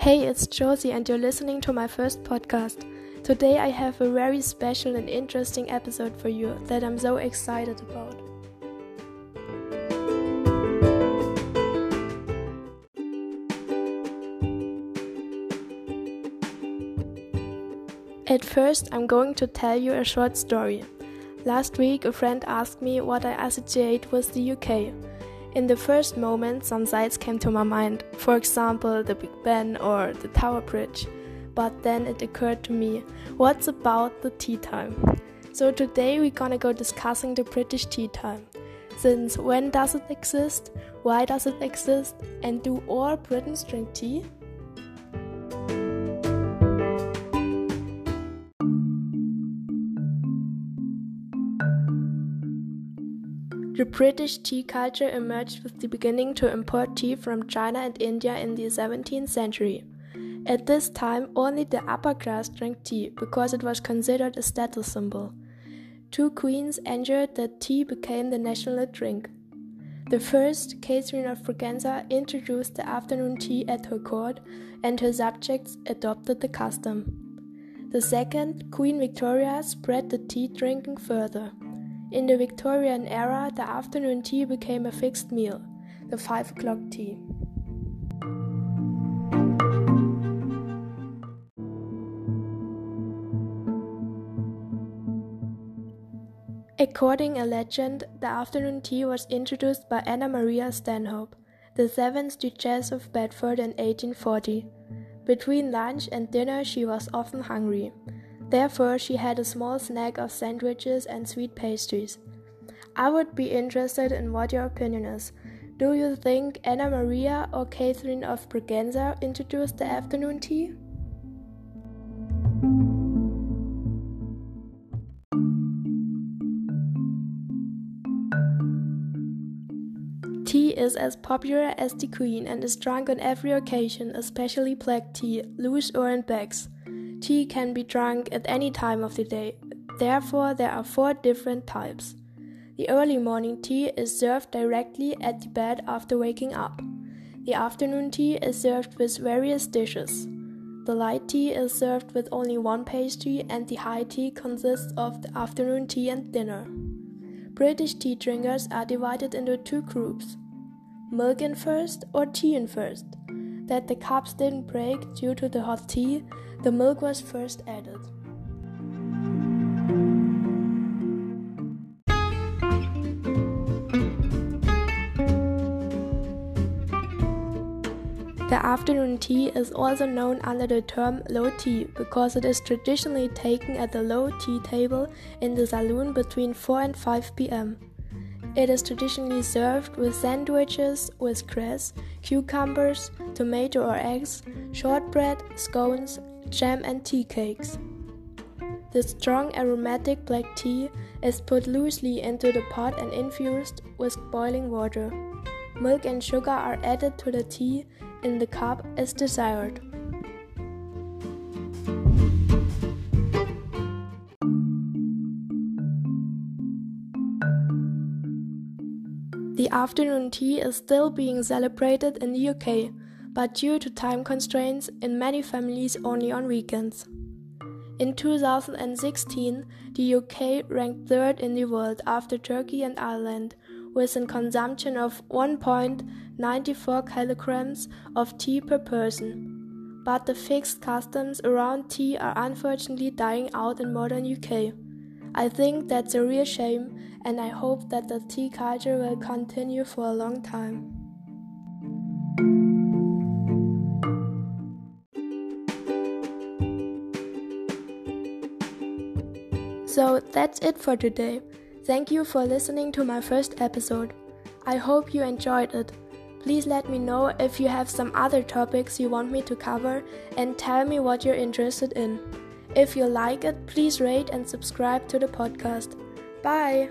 Hey, it's Josie, and you're listening to my first podcast. Today, I have a very special and interesting episode for you that I'm so excited about. At first, I'm going to tell you a short story. Last week, a friend asked me what I associate with the UK. In the first moment, some sights came to my mind, for example, the Big Ben or the Tower Bridge. But then it occurred to me, what's about the tea time? So today we're gonna go discussing the British tea time. Since when does it exist? Why does it exist? And do all Britons drink tea? The British tea culture emerged with the beginning to import tea from China and India in the 17th century. At this time, only the upper class drank tea because it was considered a status symbol. Two queens ensured that tea became the national drink. The first, Catherine of Braganza, introduced the afternoon tea at her court, and her subjects adopted the custom. The second, Queen Victoria, spread the tea drinking further. In the Victorian era, the afternoon tea became a fixed meal, the 5 o'clock tea. According a legend, the afternoon tea was introduced by Anna Maria Stanhope, the seventh Duchess of Bedford in 1840. Between lunch and dinner, she was often hungry. Therefore, she had a small snack of sandwiches and sweet pastries. I would be interested in what your opinion is. Do you think Anna Maria or Catherine of Braganza introduced the afternoon tea? Tea is as popular as the Queen and is drunk on every occasion, especially black tea, loose or in bags. Tea can be drunk at any time of the day, therefore, there are four different types. The early morning tea is served directly at the bed after waking up. The afternoon tea is served with various dishes. The light tea is served with only one pastry, and the high tea consists of the afternoon tea and dinner. British tea drinkers are divided into two groups milk in first or tea in first. That the cups didn't break due to the hot tea, the milk was first added. The afternoon tea is also known under the term low tea because it is traditionally taken at the low tea table in the saloon between 4 and 5 pm. It is traditionally served with sandwiches with cress, cucumbers, tomato or eggs, shortbread, scones, jam, and tea cakes. The strong aromatic black tea is put loosely into the pot and infused with boiling water. Milk and sugar are added to the tea in the cup as desired. The afternoon tea is still being celebrated in the UK, but due to time constraints, in many families only on weekends. In 2016, the UK ranked third in the world after Turkey and Ireland, with a consumption of 1.94 kilograms of tea per person. But the fixed customs around tea are unfortunately dying out in modern UK. I think that's a real shame, and I hope that the tea culture will continue for a long time. So that's it for today. Thank you for listening to my first episode. I hope you enjoyed it. Please let me know if you have some other topics you want me to cover and tell me what you're interested in. If you like it, please rate and subscribe to the podcast. Bye!